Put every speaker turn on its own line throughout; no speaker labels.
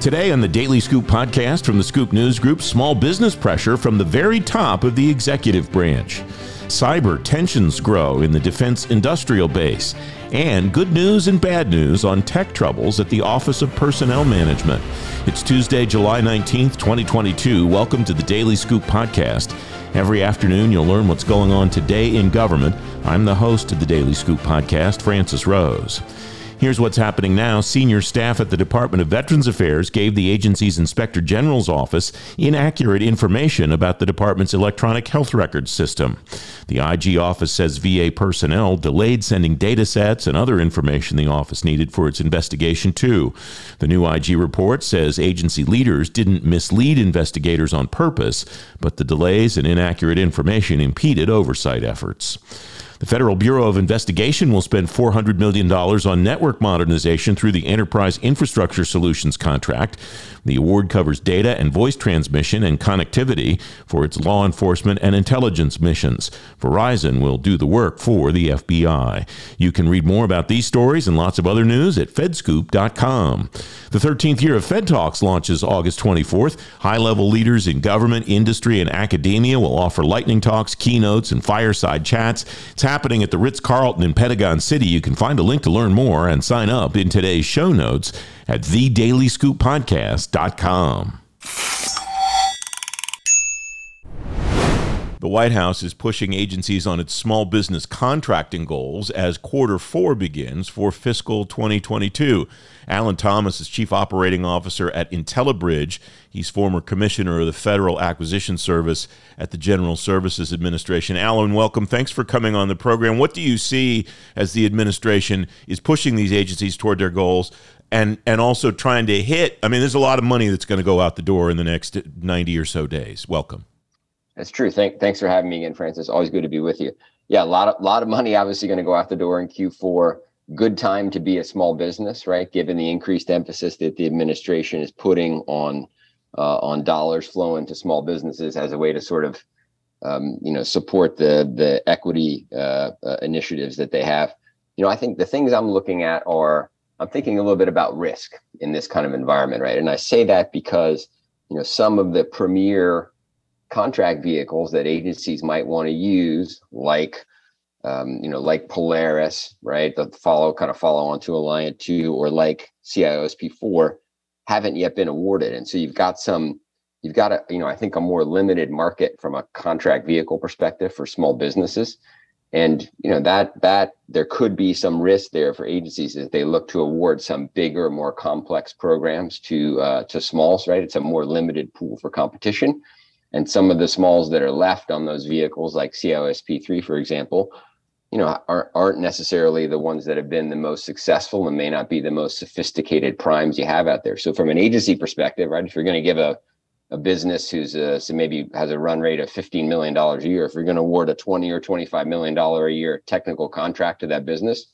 Today on the Daily Scoop podcast from the Scoop News Group, small business pressure from the very top of the executive branch. Cyber tensions grow in the defense industrial base. And good news and bad news on tech troubles at the Office of Personnel Management. It's Tuesday, July 19th, 2022. Welcome to the Daily Scoop podcast. Every afternoon, you'll learn what's going on today in government. I'm the host of the Daily Scoop podcast, Francis Rose. Here's what's happening now. Senior staff at the Department of Veterans Affairs gave the agency's Inspector General's office inaccurate information about the department's electronic health records system. The IG office says VA personnel delayed sending data sets and other information the office needed for its investigation, too. The new IG report says agency leaders didn't mislead investigators on purpose, but the delays and inaccurate information impeded oversight efforts. The Federal Bureau of Investigation will spend $400 million on network modernization through the Enterprise Infrastructure Solutions contract. The award covers data and voice transmission and connectivity for its law enforcement and intelligence missions. Verizon will do the work for the FBI. You can read more about these stories and lots of other news at fedscoop.com. The 13th year of Fed Talks launches August 24th. High level leaders in government, industry, and academia will offer lightning talks, keynotes, and fireside chats. It's happening at the Ritz Carlton in Pentagon City. You can find a link to learn more and sign up in today's show notes at thedailyscooppodcast.com. The White House is pushing agencies on its small business contracting goals as quarter four begins for fiscal 2022. Alan Thomas is Chief Operating Officer at IntelliBridge. He's former Commissioner of the Federal Acquisition Service at the General Services Administration. Alan, welcome. Thanks for coming on the program. What do you see as the administration is pushing these agencies toward their goals? and and also trying to hit. I mean, there's a lot of money that's going to go out the door in the next 90 or so days. Welcome.
That's true. Thank, thanks for having me again, Francis. Always good to be with you. Yeah, a lot of lot of money obviously going to go out the door in Q4. Good time to be a small business, right? Given the increased emphasis that the administration is putting on uh, on dollars flowing to small businesses as a way to sort of um, you know support the the equity uh, uh, initiatives that they have. You know, I think the things I'm looking at are I'm thinking a little bit about risk in this kind of environment, right? And I say that because you know some of the premier contract vehicles that agencies might want to use, like um, you know, like Polaris, right? The follow kind of follow on to Alliant 2 or like CIOSP 4 haven't yet been awarded. And so you've got some, you've got a, you know, I think a more limited market from a contract vehicle perspective for small businesses and you know that that there could be some risk there for agencies as they look to award some bigger more complex programs to uh, to smalls right it's a more limited pool for competition and some of the smalls that are left on those vehicles like CIOSP3 for example you know aren't, aren't necessarily the ones that have been the most successful and may not be the most sophisticated primes you have out there so from an agency perspective right if you're going to give a a business who's a, uh, so maybe has a run rate of $15 million a year, if you're going to award a 20 or $25 million a year technical contract to that business,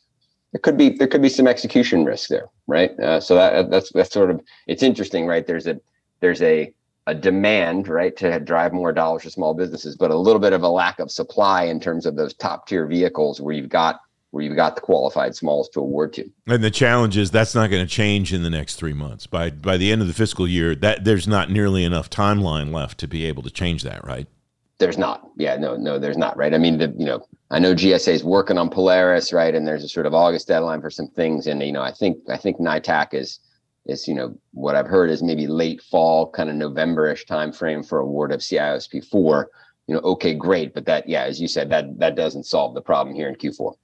there could be there could be some execution risk there, right? Uh, so that that's that's sort of it's interesting, right? There's a there's a a demand, right, to drive more dollars to small businesses, but a little bit of a lack of supply in terms of those top tier vehicles where you've got where you've got the qualified smalls to award to.
And the challenge is that's not going to change in the next three months. By by the end of the fiscal year, that there's not nearly enough timeline left to be able to change that, right?
There's not. Yeah, no, no, there's not. Right. I mean, the you know, I know GSA is working on Polaris, right? And there's a sort of August deadline for some things, and you know, I think I think NITAAC is is you know what I've heard is maybe late fall, kind of November-ish time frame for award of CIOSP four you know, okay, great. But that, yeah, as you said, that that doesn't solve the problem here in Q4.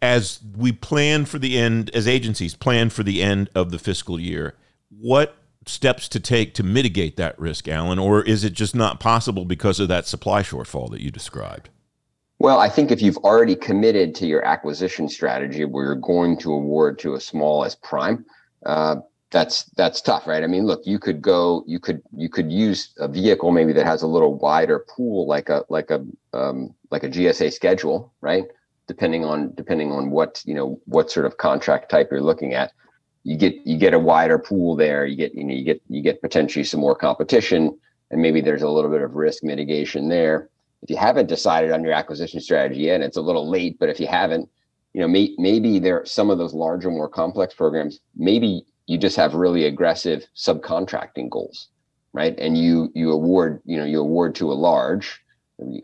As we plan for the end, as agencies plan for the end of the fiscal year, what steps to take to mitigate that risk, Alan, or is it just not possible because of that supply shortfall that you described?
Well, I think if you've already committed to your acquisition strategy where you're going to award to a small as prime, uh, that's that's tough, right? I mean, look, you could go, you could you could use a vehicle maybe that has a little wider pool, like a like a um, like a GSA schedule, right? Depending on depending on what you know what sort of contract type you're looking at, you get you get a wider pool there. You get you know you get you get potentially some more competition, and maybe there's a little bit of risk mitigation there. If you haven't decided on your acquisition strategy yet, it's a little late. But if you haven't, you know, may, maybe there some of those larger, more complex programs. Maybe you just have really aggressive subcontracting goals, right? And you you award you know you award to a large,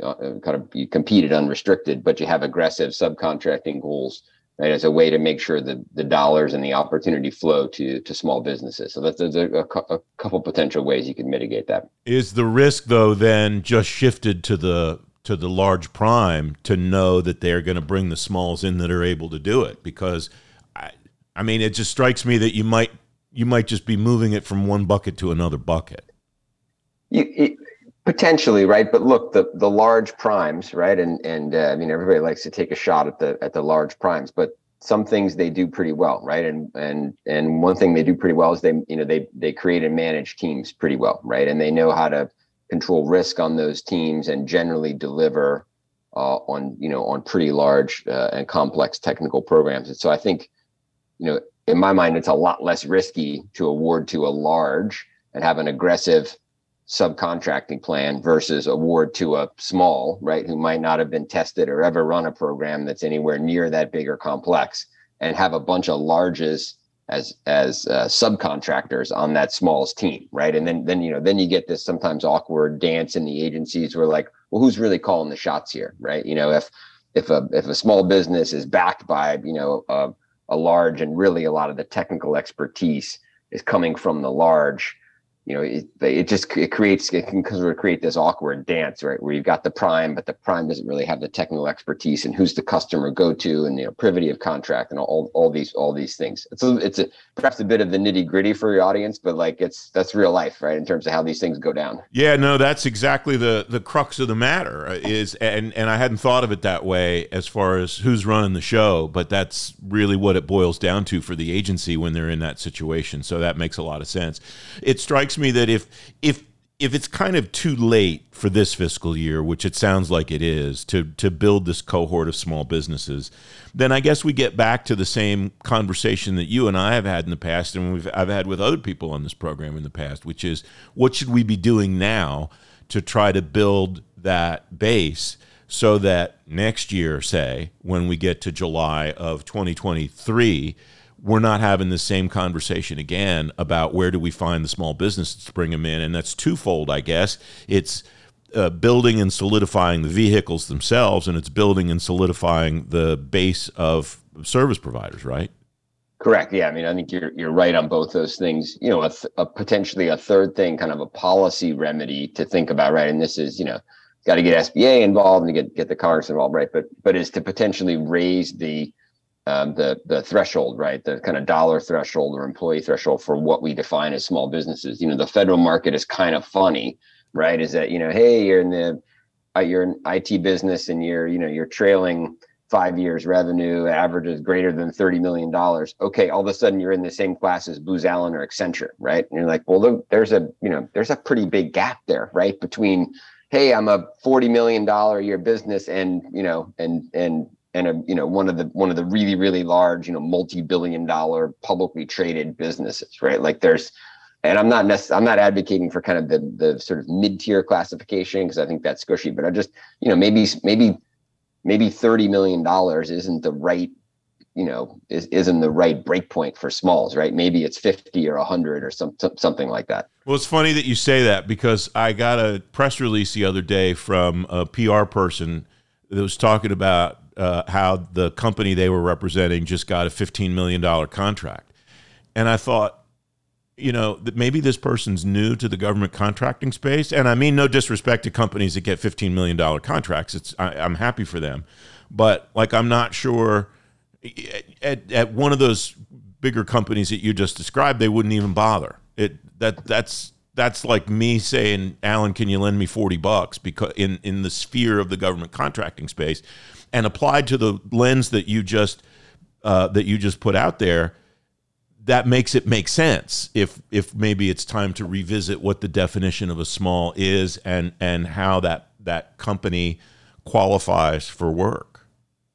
uh, kind of you competed unrestricted, but you have aggressive subcontracting goals right, as a way to make sure that the dollars and the opportunity flow to to small businesses. So that's, a, a, a couple potential ways you can mitigate that.
Is the risk though then just shifted to the to the large prime to know that they're going to bring the smalls in that are able to do it? Because I, mean, it just strikes me that you might you might just be moving it from one bucket to another bucket.
You, it, Potentially, right? But look, the the large primes, right? And and uh, I mean, everybody likes to take a shot at the at the large primes, but some things they do pretty well, right? And and and one thing they do pretty well is they you know they they create and manage teams pretty well, right? And they know how to control risk on those teams and generally deliver uh, on you know on pretty large uh, and complex technical programs. And so I think you know in my mind it's a lot less risky to award to a large and have an aggressive subcontracting plan versus award to a small, right, who might not have been tested or ever run a program that's anywhere near that big or complex, and have a bunch of larges as as uh, subcontractors on that small's team, right? And then then you know then you get this sometimes awkward dance in the agencies where like, well, who's really calling the shots here, right? You know, if if a if a small business is backed by you know a, a large and really a lot of the technical expertise is coming from the large you know, it, it just it creates it can sort of create this awkward dance, right? Where you've got the prime, but the prime doesn't really have the technical expertise and who's the customer go to and you know privity of contract and all, all these all these things. It's a, it's a perhaps a bit of the nitty gritty for your audience, but like it's that's real life, right? In terms of how these things go down.
Yeah, no, that's exactly the the crux of the matter uh, is, and and I hadn't thought of it that way as far as who's running the show, but that's really what it boils down to for the agency when they're in that situation. So that makes a lot of sense. It strikes me that if if if it's kind of too late for this fiscal year, which it sounds like it is, to to build this cohort of small businesses, then I guess we get back to the same conversation that you and I have had in the past, and we've I've had with other people on this program in the past, which is what should we be doing now to try to build that base so that next year, say, when we get to July of 2023 we're not having the same conversation again about where do we find the small businesses to bring them in. And that's twofold, I guess. It's uh, building and solidifying the vehicles themselves, and it's building and solidifying the base of service providers, right?
Correct. Yeah. I mean, I think you're you're right on both those things. You know, a, th- a potentially a third thing, kind of a policy remedy to think about, right? And this is, you know, got to get SBA involved and get get the Congress involved, right? But but is to potentially raise the um, the the threshold, right? The kind of dollar threshold or employee threshold for what we define as small businesses. You know, the federal market is kind of funny, right? Is that you know, hey, you're in the uh, you're an IT business and you're you know you're trailing five years revenue average is greater than $30 million. Okay, all of a sudden you're in the same class as Booz Allen or Accenture, right? And you're like, well, there's a, you know, there's a pretty big gap there, right? Between, hey, I'm a $40 million a year business and, you know, and, and and a you know one of the one of the really really large you know multi-billion dollar publicly traded businesses right? Like there's and i'm not necess- i'm not advocating for kind of the the sort of mid-tier classification because i think that's squishy but i just you know maybe maybe maybe 30 million dollars isn't the right you know is, isn't the right breakpoint for smalls right? Maybe it's 50 or 100 or some, something like that.
Well it's funny that you say that because i got a press release the other day from a pr person that was talking about uh, how the company they were representing just got a $15 million contract. And I thought, you know, that maybe this person's new to the government contracting space. And I mean, no disrespect to companies that get $15 million contracts. It's, I, I'm happy for them. But like, I'm not sure at, at one of those bigger companies that you just described, they wouldn't even bother. It, that, that's, that's like me saying, Alan, can you lend me 40 bucks? Because in, in the sphere of the government contracting space, and applied to the lens that you just uh, that you just put out there, that makes it make sense. If if maybe it's time to revisit what the definition of a small is and and how that that company qualifies for work.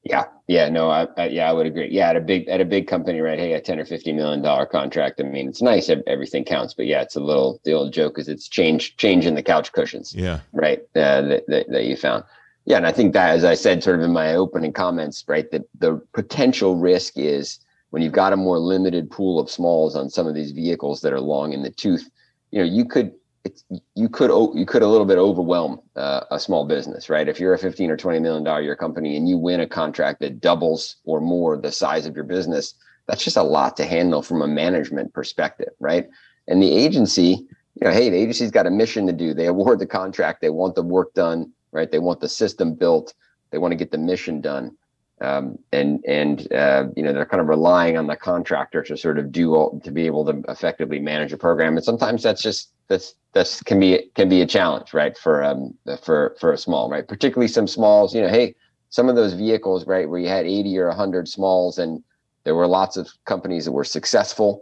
Yeah, yeah, no, I, I, yeah, I would agree. Yeah, at a big at a big company, right? Hey, a ten or fifty million dollar contract. I mean, it's nice, everything counts, but yeah, it's a little. The old joke is it's change change in the couch cushions.
Yeah,
right. Uh, that, that that you found. Yeah, and I think that, as I said, sort of in my opening comments, right, that the potential risk is when you've got a more limited pool of smalls on some of these vehicles that are long in the tooth, you know, you could it's you could you could a little bit overwhelm uh, a small business, right? If you're a 15 or 20 million dollar year company and you win a contract that doubles or more the size of your business, that's just a lot to handle from a management perspective, right? And the agency, you know, hey, the agency's got a mission to do. They award the contract, they want the work done, right? They want the system built, they want to get the mission done. Um, and and uh, you know they're kind of relying on the contractor to sort of do all, to be able to effectively manage a program, and sometimes that's just that's that's can be can be a challenge, right? For um for for a small, right? Particularly some smalls, you know, hey, some of those vehicles, right, where you had 80 or 100 smalls, and there were lots of companies that were successful,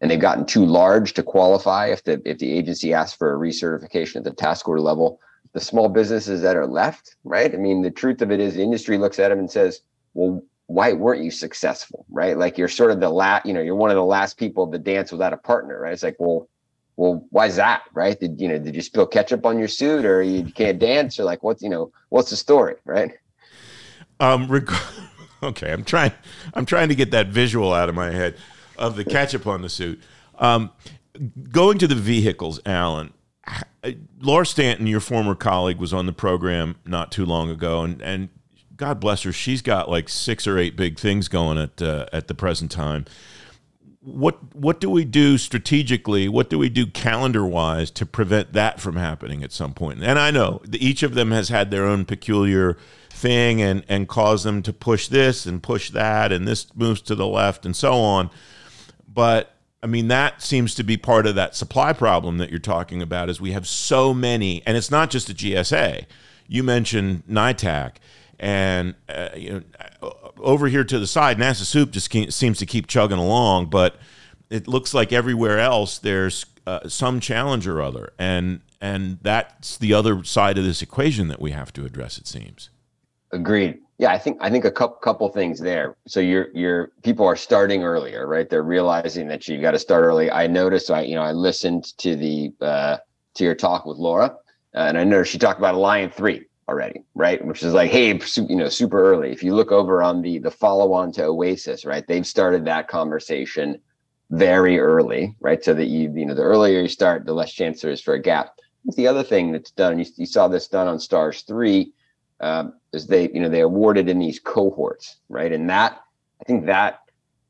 and they've gotten too large to qualify if the if the agency asks for a recertification at the task order level. The small businesses that are left, right? I mean, the truth of it is, the industry looks at them and says, "Well, why weren't you successful?" Right? Like you're sort of the last, you know, you're one of the last people to dance without a partner, right? It's like, well, well, why is that, right? Did you know? Did you spill ketchup on your suit, or you can't dance, or like what's you know what's the story, right?
Um, reg- okay, I'm trying. I'm trying to get that visual out of my head of the ketchup on the suit. Um, going to the vehicles, Alan. Laura Stanton, your former colleague, was on the program not too long ago, and and God bless her, she's got like six or eight big things going at uh, at the present time what what do we do strategically? What do we do calendar wise to prevent that from happening at some point? And I know each of them has had their own peculiar thing and and cause them to push this and push that and this moves to the left and so on. But I mean that seems to be part of that supply problem that you're talking about is we have so many and it's not just the GSA. You mentioned NITAAC and uh, you know, over here to the side, NASA SEWP just seems to keep chugging along, but it looks like everywhere else there's uh, some challenge or other, and and that's the other side of this equation that we have to address. It seems.
Agreed. Yeah, I think I think a couple couple things there. So your your people are starting earlier, right? They're realizing that you got to start early. I noticed. I you know I listened to the uh, to your talk with Laura, uh, and I noticed she talked about Alliant three already, right? Which is like, hey, you know, super early. If you look over on the the follow on to Oasis, right? They've started that conversation very early, right? So that you you know, the earlier you start, the less chance there is for a gap. The other thing that's done, you, you saw this done on Stars three, um, is they you know they awarded in these cohorts, right? And that I think that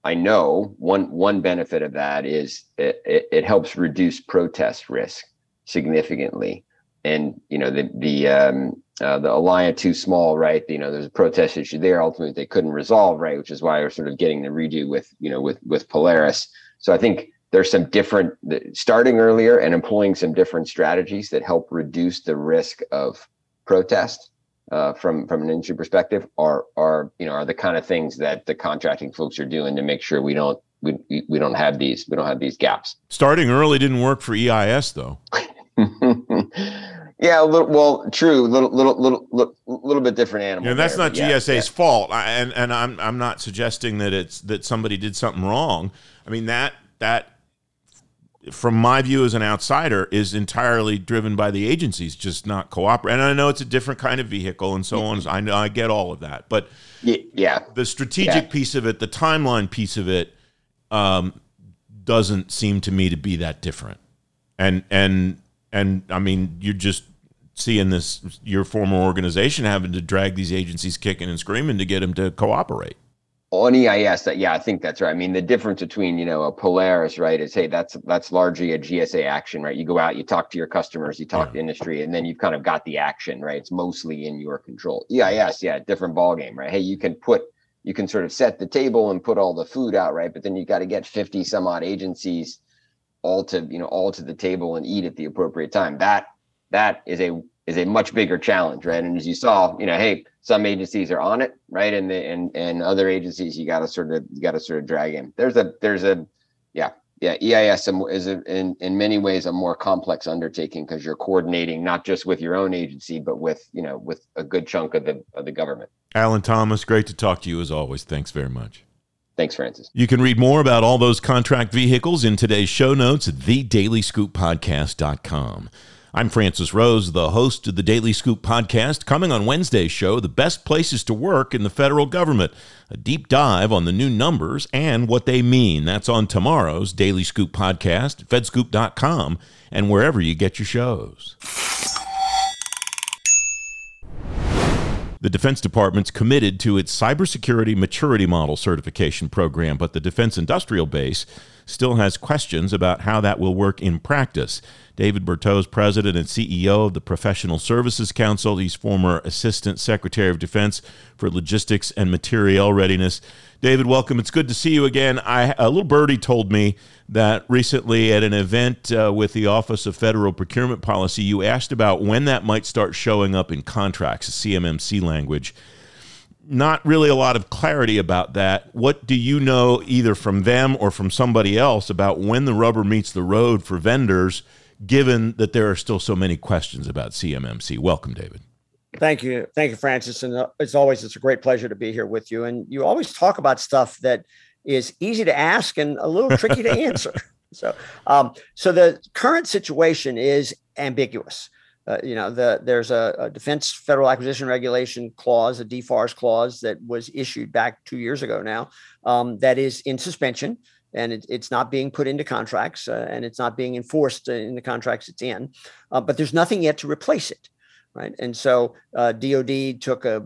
I know one one benefit of that is it, it, it helps reduce protest risk significantly and you know the the um, uh, the Alliant 2 small, right? You know, there's a protest issue there. Ultimately, they couldn't resolve, right? Which is why we're sort of getting the redo with you know with with Polaris. So I think there's some different starting earlier and employing some different strategies that help reduce the risk of protest uh, from from an industry perspective are are you know are the kind of things that the contracting folks are doing to make sure we don't we, we don't have these we don't have these gaps.
Starting early didn't work for EIS though.
Yeah, little, well, true. Little, little, little, little, little bit different animal.
Yeah, that's there, not GSA's yeah. fault, I, and and I'm I'm not suggesting that it's that somebody did something wrong. I mean that that, from my view as an outsider, is entirely driven by the agencies just not cooperating. And I know it's a different kind of vehicle and so yeah. on. I know I get all of that, but
yeah,
the strategic yeah. piece of it, the timeline piece of it, um, doesn't seem to me to be that different. And and and I mean, you're just seeing this your former organization having to drag these agencies kicking and screaming to get them to cooperate
on EIS that yeah I think that's right. I mean the difference between you know a Polaris right is hey that's that's largely a GSA action right? You go out you talk to your customers you talk yeah. to industry and then you've kind of got the action right? It's mostly in your control. EIS yeah different ball game right? Hey you can put you can sort of set the table and put all the food out right? But then you got to get 50 some odd agencies all to you know all to the table and eat at the appropriate time. That that is a is a much bigger challenge, right? And as you saw, you know, hey, some agencies are on it, right? And the, and and other agencies you got to sort of you got to sort of drag in. There's a there's a yeah yeah EIS is a, in in many ways a more complex undertaking because you're coordinating not just with your own agency but with you know with a good chunk of the of the government.
Alan Thomas, great to talk to you as always. Thanks very much.
Thanks, Francis.
You can read more about all those contract vehicles in today's show notes at thedailyscooppodcast.com. I'm Francis Rose, the host of the Daily Scoop podcast. Coming on Wednesday's show, the best places to work in the federal government. A deep dive on the new numbers and what they mean. That's on tomorrow's Daily Scoop podcast, fedscoop.com, and wherever you get your shows. The Defense Department's committed to its cybersecurity maturity model certification program, but the Defense Industrial Base still has questions about how that will work in practice. David Berteau is president and CEO of the Professional Services Council. He's former Assistant Secretary of Defense for Logistics and Materiel Readiness. David, welcome. It's good to see you again. I, a little birdie told me that recently at an event uh, with the Office of Federal Procurement Policy, you asked about when that might start showing up in contracts, CMMC language not really a lot of clarity about that. What do you know, either from them or from somebody else, about when the rubber meets the road for vendors given that there are still so many questions about CMMC. Welcome, David.
Thank you. Thank you, Francis. And as always, it's a great pleasure to be here with you. And you always talk about stuff that is easy to ask and a little tricky to answer. So, um, so the current situation is ambiguous. Uh, you know, the, there's a, a, Defense Federal Acquisition Regulation clause, a DFARS clause that was issued back two years ago now, um, that is in suspension and it, it's not being put into contracts uh, and it's not being enforced in the contracts it's in. Uh, but there's nothing yet to replace it, right? And so DoD uh, took a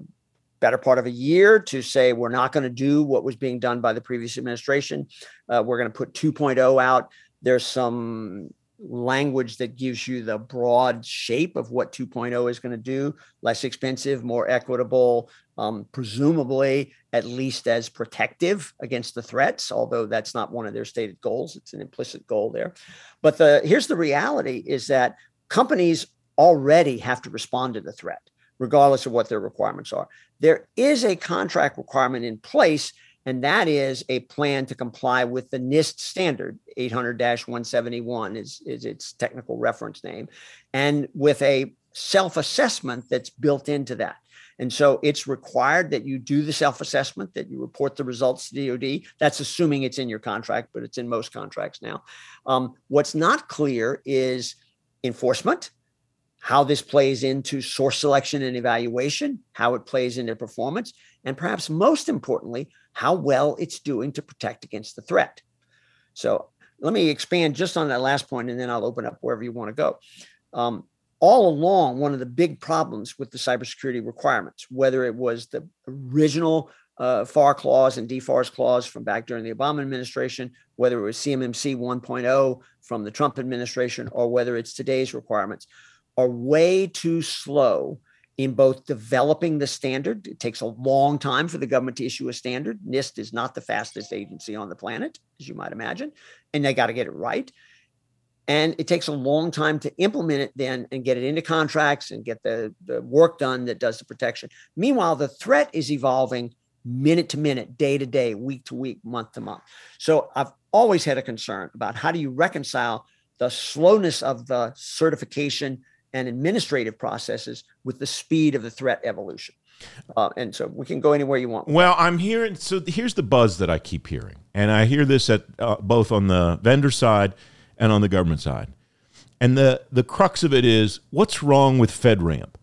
better part of a year to say we're not going to do what was being done by the previous administration. Uh, we're going to put 2.0 out. There's some language that gives you the broad shape of what 2.0 is going to do less expensive more equitable um, presumably at least as protective against the threats although that's not one of their stated goals it's an implicit goal there but the here's the reality is that companies already have to respond to the threat regardless of what their requirements are. There is a contract requirement in place and that is a plan to comply with the NIST standard. 800-171 is, is its technical reference name and with a self-assessment that's built into that. And so it's required that you do the self-assessment that you report the results to dod that's assuming it's in your contract but it's in most contracts now. Um, what's not clear is enforcement how this plays into source selection and evaluation how it plays into performance and perhaps most importantly how well it's doing to protect against the threat. So let me expand just on that last point, and then I'll open up wherever you want to go. Um, all along, one of the big problems with the cybersecurity requirements, whether it was the original uh, FAR clause and DFARS clause from back during the Obama administration, whether it was CMMC 1.0 from the Trump administration, or whether it's today's requirements, are way too slow in both developing the standard. It takes a long time for the government to issue a standard. NIST is not the fastest agency on the planet, as you might imagine, and they got to get it right. And it takes a long time to implement it then and get it into contracts and get the, the work done that does the protection. Meanwhile, the threat is evolving minute to minute, day to day, week to week, month to month. So I've always had a concern about how do you reconcile the slowness of the certification and administrative processes with the speed of the threat evolution. Uh, and so we can go anywhere you want.
Well, I'm hearing. So here's the buzz that I keep hearing, and I hear this at uh, both on the vendor side and on the government side. And the the crux of it is, what's wrong with FedRAMP?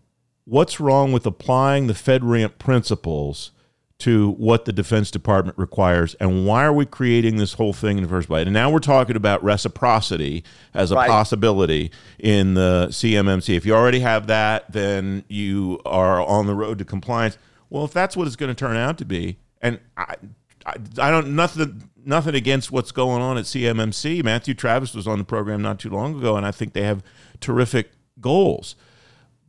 What's wrong with applying the FedRAMP principles to what the Defense Department requires, and why are we creating this whole thing in the first place? And now we're talking about reciprocity as a right. possibility in the CMMC. If you already have that, then you are on the road to compliance. Well, if that's what it's going to turn out to be, and I, I, I don't nothing nothing against what's going on at CMMC. Matthew Travis was on the program not too long ago, and I think they have terrific goals,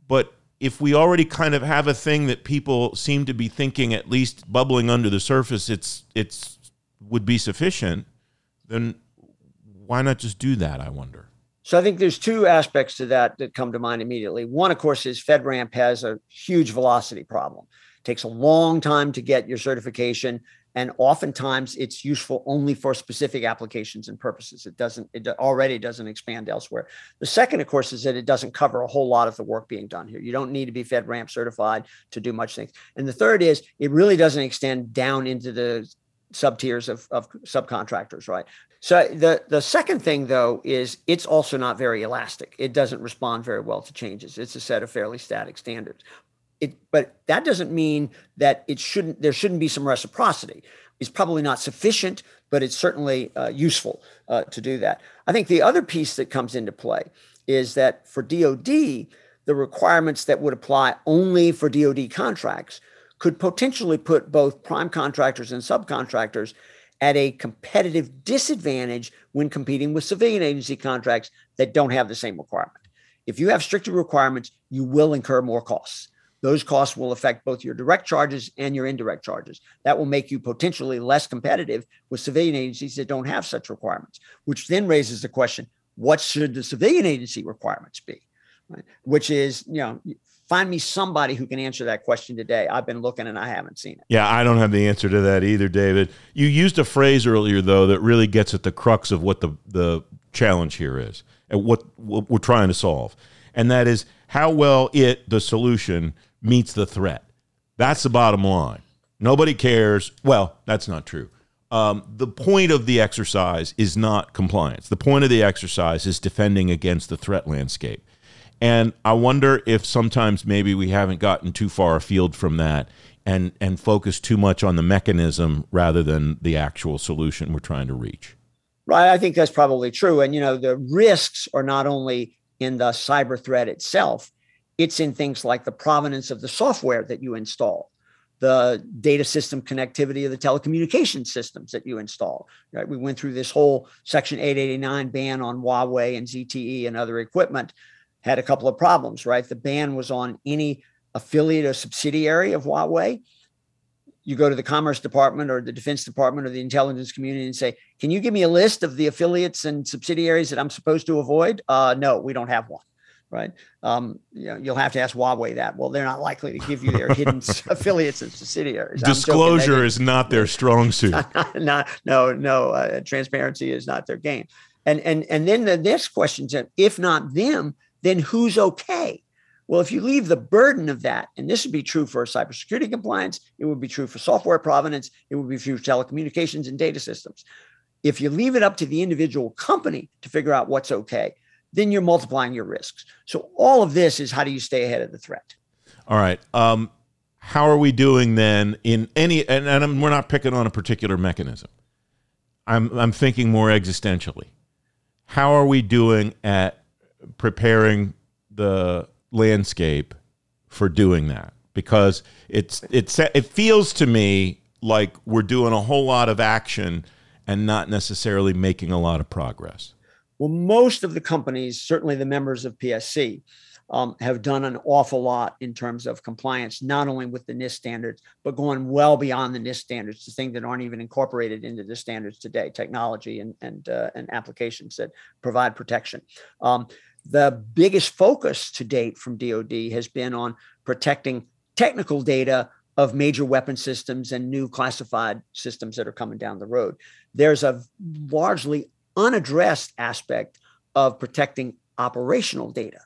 but if we already kind of have a thing that people seem to be thinking at least bubbling under the surface it's it's would be sufficient then why not just do that i wonder?
So i think there's two aspects to that that come to mind immediately. One of course is fedramp has a huge velocity problem. It takes a long time to get your certification and oftentimes it's useful only for specific applications and purposes it doesn't it already doesn't expand elsewhere the second of course is that it doesn't cover a whole lot of the work being done here you don't need to be fedramp certified to do much things and the third is it really doesn't extend down into the sub tiers of, of subcontractors, right? So the the second thing though is it's also not very elastic. It doesn't respond very well to changes. It's a set of fairly static standards. It, but that doesn't mean that it shouldn't. There shouldn't be some reciprocity. It's probably not sufficient, but it's certainly uh, useful uh, to do that. I think the other piece that comes into play is that for DoD, the requirements that would apply only for DoD contracts could potentially put both prime contractors and subcontractors at a competitive disadvantage when competing with civilian agency contracts that don't have the same requirement. If you have stricter requirements, you will incur more costs. Those costs will affect both your direct charges and your indirect charges. That will make you potentially less competitive with civilian agencies that don't have such requirements, which then raises the question what should the civilian agency requirements be? Right? Which is, you know, find me somebody who can answer that question today. I've been looking and I haven't seen it.
Yeah, I don't have the answer to that either, David. You used a phrase earlier though that really gets at the crux of what the the challenge here is and what, what we're trying to solve. And that is how well it the solution meets the threat. That's the bottom line. Nobody cares. Well, that's not true. Um, the point of the exercise is not compliance. The point of the exercise is defending against the threat landscape. And I wonder if sometimes maybe we haven't gotten too far afield from that and and focused too much on the mechanism rather than the actual solution we're trying to reach.
Right, I think that's probably true. And you know, the risks are not only in the cyber threat itself, it's in things like the provenance of the software that you install, the data system connectivity of the telecommunication systems that you install. Right, we went through this whole Section 889 ban on Huawei and ZTE and other equipment had a couple of problems, right? The ban was on any affiliate or subsidiary of Huawei. You go to the Commerce Department or the Defense Department or the intelligence community and say, "Can you give me a list of the affiliates and subsidiaries that I'm supposed to avoid?" Uh, no, we don't have one, right? Um, you know, you'll have to ask Huawei that. Well, they're not likely to give you their hidden affiliates and subsidiaries.
Disclosure is not their strong suit.
not, no, no, uh, transparency is not their game. And and and then the next question is, if not them, then who's okay? Well, if you leave the burden of that, and this would be true for cybersecurity compliance, it would be true for software provenance, it would be true for telecommunications and data systems. If you leave it up to the individual company to figure out what's okay, then you're multiplying your risks. So all of this is how do you stay ahead of the threat?
All right. Um, how are we doing then in any? And, and we're not picking on a particular mechanism. I'm I'm thinking more existentially. How are we doing at preparing the landscape for doing that because it's it's it feels to me like we're doing a whole lot of action and not necessarily making a lot of progress.
Well, most of the companies, certainly the members of PSC, um, have done an awful lot in terms of compliance, not only with the NIST standards, but going well beyond the NIST standards to things that aren't even incorporated into the standards today, technology and and uh, and applications that provide protection. Um, the biggest focus to date from DoD has been on protecting technical data of major weapon systems and new classified systems that are coming down the road. There's a largely unaddressed aspect of protecting operational data,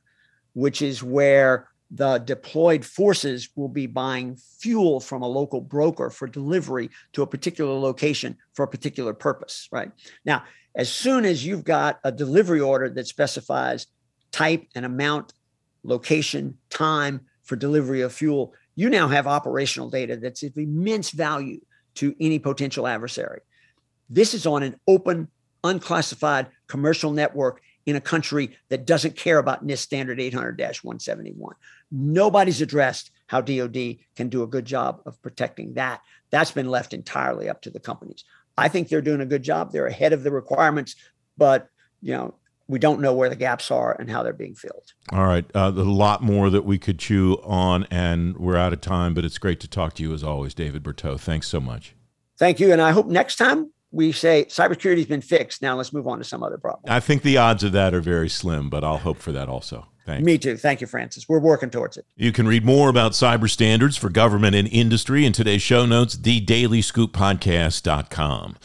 which is where the deployed forces will be buying fuel from a local broker for delivery to a particular location for a particular purpose, right? Now, as soon as you've got a delivery order that specifies type and amount, location, time for delivery of fuel, you now have operational data that's of immense value to any potential adversary. This is on an open, unclassified commercial network in a country that doesn't care about NIST standard 800 171. Nobody's addressed how DoD can do a good job of protecting that. That's been left entirely up to the companies. I think they're doing a good job. They're ahead of the requirements, but you know, we don't know where the gaps are and how they're being filled.
All right. Uh, there's a lot more that we could chew on, and we're out of time, but it's great to talk to you as always, David Berteau. Thanks so much.
Thank you. And I hope next time we say cybersecurity has been fixed. Now let's move on to some other problem.
I think the odds of that are very slim, but I'll hope for that also. Thanks.
Me too. Thank you, Francis. We're working towards it.
You can read more about cyber standards for government and industry in today's show notes, thedailyscooppodcast.com.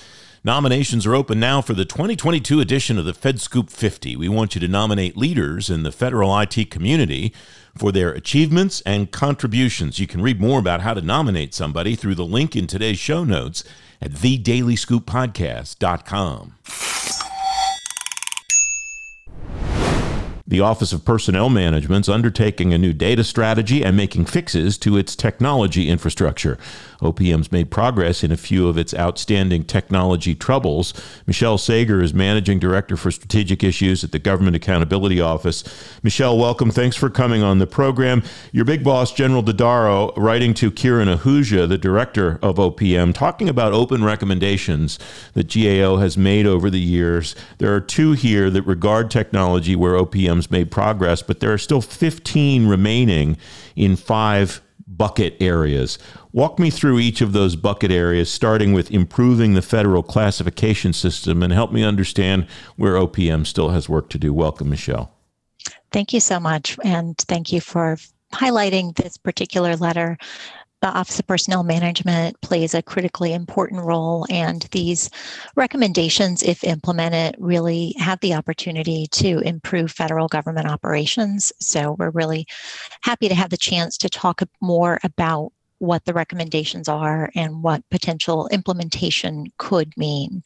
Nominations are open now for the 2022 edition of the FedScoop 50. We want you to nominate leaders in the federal IT community for their achievements and contributions. You can read more about how to nominate somebody through the link in today's show notes at thedailyscooppodcast.com. The Office of Personnel Management is undertaking a new data strategy and making fixes to its technology infrastructure. OPM's made progress in a few of its outstanding technology troubles. Michelle Sager is Managing Director for Strategic Issues at the Government Accountability Office. Michelle, welcome. Thanks for coming on the program. Your big boss, General Dodaro, writing to Kiran Ahuja, the Director of OPM, talking about open recommendations that GAO has made over the years. There are two here that regard technology where OPM's made progress, but there are still 15 remaining in five bucket areas. Walk me through each of those bucket areas, starting with improving the federal classification system, and help me understand where OPM still has work to do. Welcome, Michelle.
Thank you so much. And thank you for highlighting this particular letter the Office of Personnel Management plays a critically important role, and these recommendations, if implemented, really have the opportunity to improve federal government operations. So we're really happy to have the chance to talk more about what the recommendations are and what potential implementation could mean.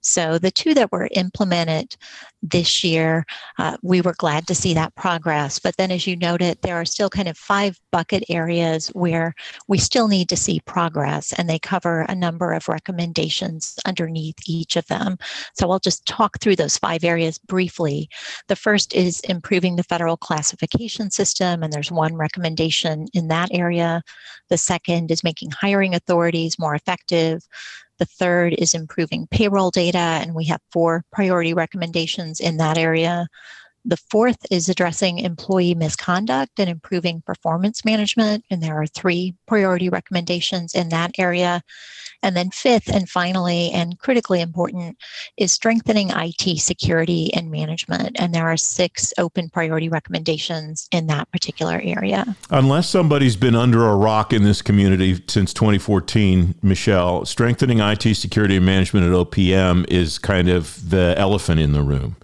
So, the two that were implemented this year, uh, we were glad to see that progress. But then, as you noted, there are still kind of five bucket areas where we still need to see progress, and they cover a number of recommendations underneath each of them. So, I'll just talk through those five areas briefly. The first is improving the federal classification system, and there's one recommendation in that area. The second is making hiring authorities more effective. The third is improving payroll data, and we have four priority recommendations in that area. The fourth is addressing employee misconduct and improving performance management, and there are three priority recommendations in that area. And then, fifth and finally, and critically important, is strengthening IT security and management. And there are six open priority recommendations in that particular area.
Unless somebody's been under a rock in this community since 2014, Michelle, strengthening IT security and management at OPM is kind of the elephant in the room.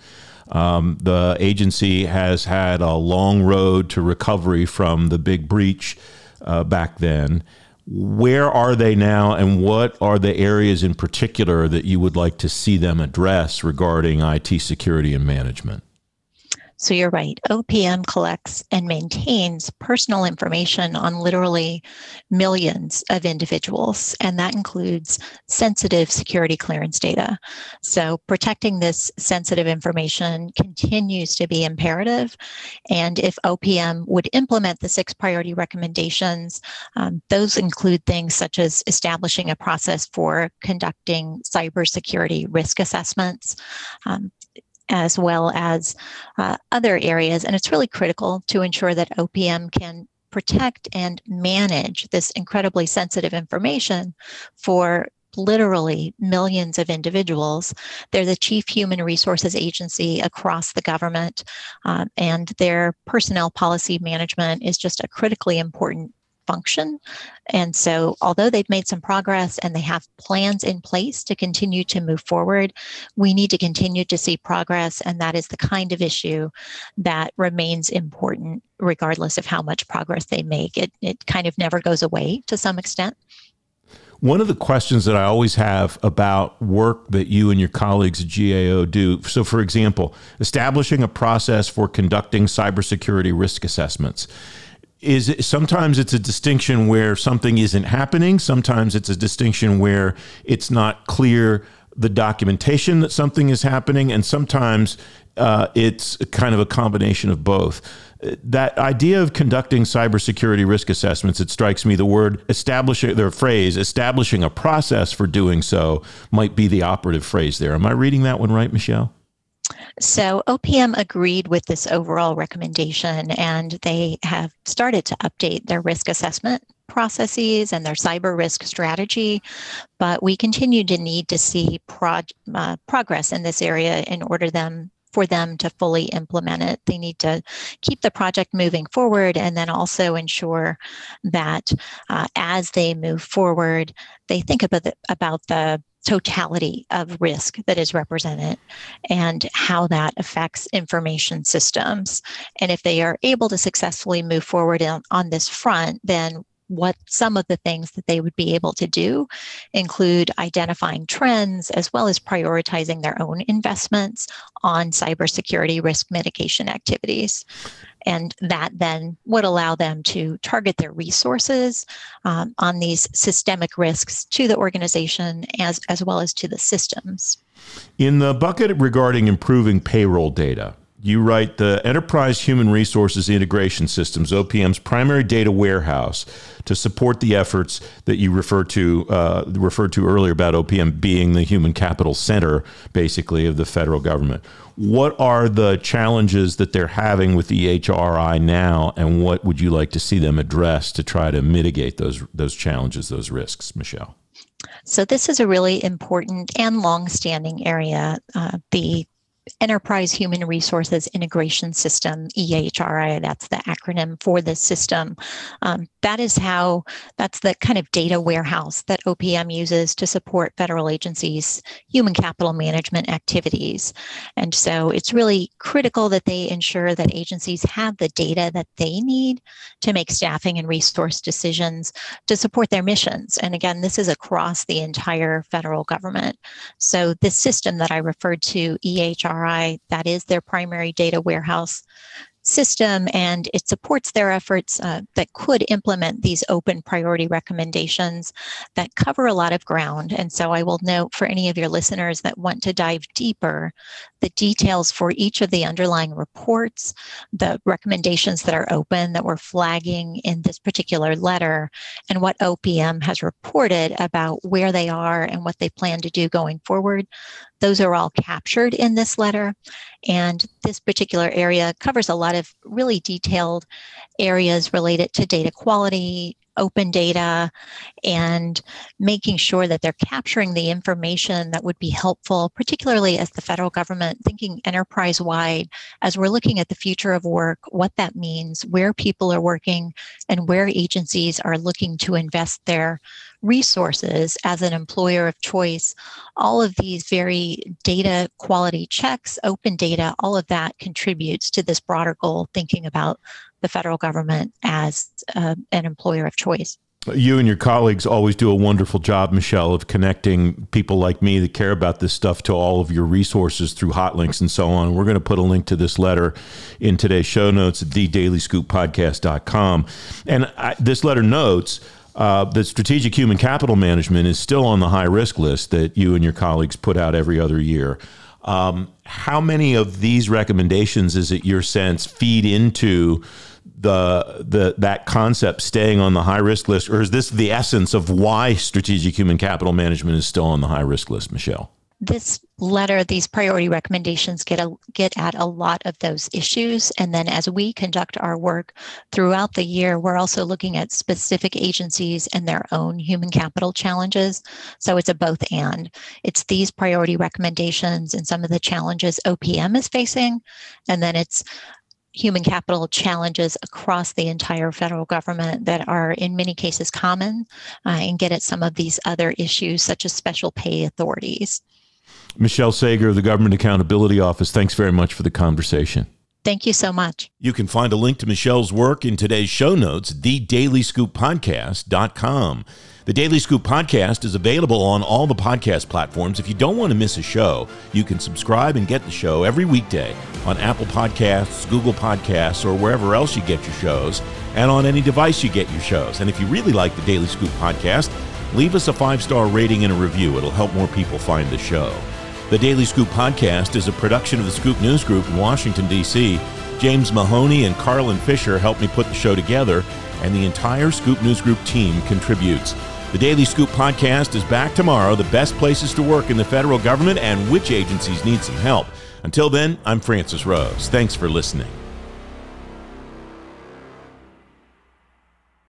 Um, the agency has had a long road to recovery from the big breach uh, back then. Where are they now, and what are the areas in particular that you would like to see them address regarding IT security and management?
So you're right. OPM collects and maintains personal information on literally millions of individuals, and that includes sensitive security clearance data. So protecting this sensitive information continues to be imperative. And if OPM would implement the six priority recommendations, um, those include things such as establishing a process for conducting cybersecurity risk assessments, um, as well as uh, other areas. And it's really critical to ensure that OPM can protect and manage this incredibly sensitive information for literally millions of individuals. They're the chief human resources agency across the government, um, and their personnel policy management is just a critically important function. And so, although they've made some progress and they have plans in place to continue to move forward, we need to continue to see progress. And that is the kind of issue that remains important, regardless of how much progress they make. It, it kind of never goes away to some extent.
One of the questions that I always have about work that you and your colleagues at GAO do. So, for example, establishing a process for conducting cybersecurity risk assessments is sometimes it's a distinction where something isn't happening. Sometimes it's a distinction where it's not clear the documentation that something is happening, and sometimes uh, it's kind of a combination of both. That idea of conducting cybersecurity risk assessments, it strikes me the word establishing, the phrase establishing a process for doing so might be the operative phrase there. Am I reading that one right, Michelle?
So OPM agreed with this overall recommendation and they have started to update their risk assessment processes and their cyber risk strategy, but we continue to need to see prog- uh, progress in this area in order them for them to fully implement it. They need to keep the project moving forward and then also ensure that uh, as they move forward, they think about the, about the totality of risk that is represented and how that affects information systems. And if they are able to successfully move forward on, on this front, then what some of the things that they would be able to do include identifying trends as well as prioritizing their own investments on cybersecurity risk mitigation activities. And that then would allow them to target their resources um, on these systemic risks to the organization as, as well as to the systems.
In the bucket regarding improving payroll data, you write the Enterprise Human Resources Integration Systems, OPM's primary data warehouse, to support the efforts that you referred to uh, referred to earlier about OPM being the human capital center, basically, of the federal government. What are the challenges that they're having with the HRI now, and what would you like to see them address to try to mitigate those those challenges, those risks, Michelle?
So this is a really important and long-standing area. Uh, the Enterprise Human Resources Integration System, EHRI, that's the acronym for this system. Um, that is how, that's the kind of data warehouse that OPM uses to support federal agencies' human capital management activities. And so it's really critical that they ensure that agencies have the data that they need to make staffing and resource decisions to support their missions. And again, this is across the entire federal government. So this system that I referred to, EHRI, that is their primary data warehouse system and it supports their efforts uh, that could implement these open priority recommendations that cover a lot of ground. And so I will note for any of your listeners that want to dive deeper, the details for each of the underlying reports, the recommendations that are open that we're flagging in this particular letter, and what OPM has reported about where they are and what they plan to do going forward. Those are all captured in this letter. And this particular area covers a lot of really detailed areas related to data quality, open data and making sure that they're capturing the information that would be helpful, particularly as the federal government thinking enterprise wide, as we're looking at the future of work, what that means, where people are working, and where agencies are looking to invest their resources as an employer of choice. All of these very data quality checks, open data, all of that contributes to this broader goal, thinking about the federal government as uh, an employer of choice.
You and your colleagues always do a wonderful job, Michelle, of connecting people like me that care about this stuff to all of your resources through hot links and so on. We're going to put a link to this letter in today's show notes at thedailyscooppodcast.com. And I, this letter notes uh, that strategic human capital management is still on the high risk list that you and your colleagues put out every other year. Um, how many of these recommendations is it your sense feed into the the that concept staying on the high risk list, or is this the essence of why strategic human capital management is still on the high risk list, Michelle?
This letter, these priority recommendations get a, get at a lot of those issues, and then as we conduct our work throughout the year, we're also looking at specific agencies and their own human capital challenges. So it's a both and. It's these priority recommendations and some of the challenges OPM is facing, and then it's human capital challenges across the entire federal government that are in many cases common uh, and get at some of these other issues such as special pay authorities.
Michelle Sager of the Government Accountability Office, thanks very much for the conversation.
Thank you so much.
You can find a link to Michelle's work in today's show notes, thedailyscooppodcast.com. The Daily Scoop podcast is available on all the podcast platforms. If you don't want to miss a show, you can subscribe and get the show every weekday on Apple Podcasts, Google Podcasts, or wherever else you get your shows, and on any device you get your shows. And if you really like the Daily Scoop podcast, leave us a five star rating and a review. It'll help more people find the show. The Daily Scoop podcast is a production of the Scoop News Group in Washington, D.C. James Mahoney and Carlin Fisher helped me put the show together, and the entire Scoop News Group team contributes. The Daily Scoop podcast is back tomorrow. The best places to work in the federal government and which agencies need some help. Until then, I'm Francis Rose. Thanks for listening.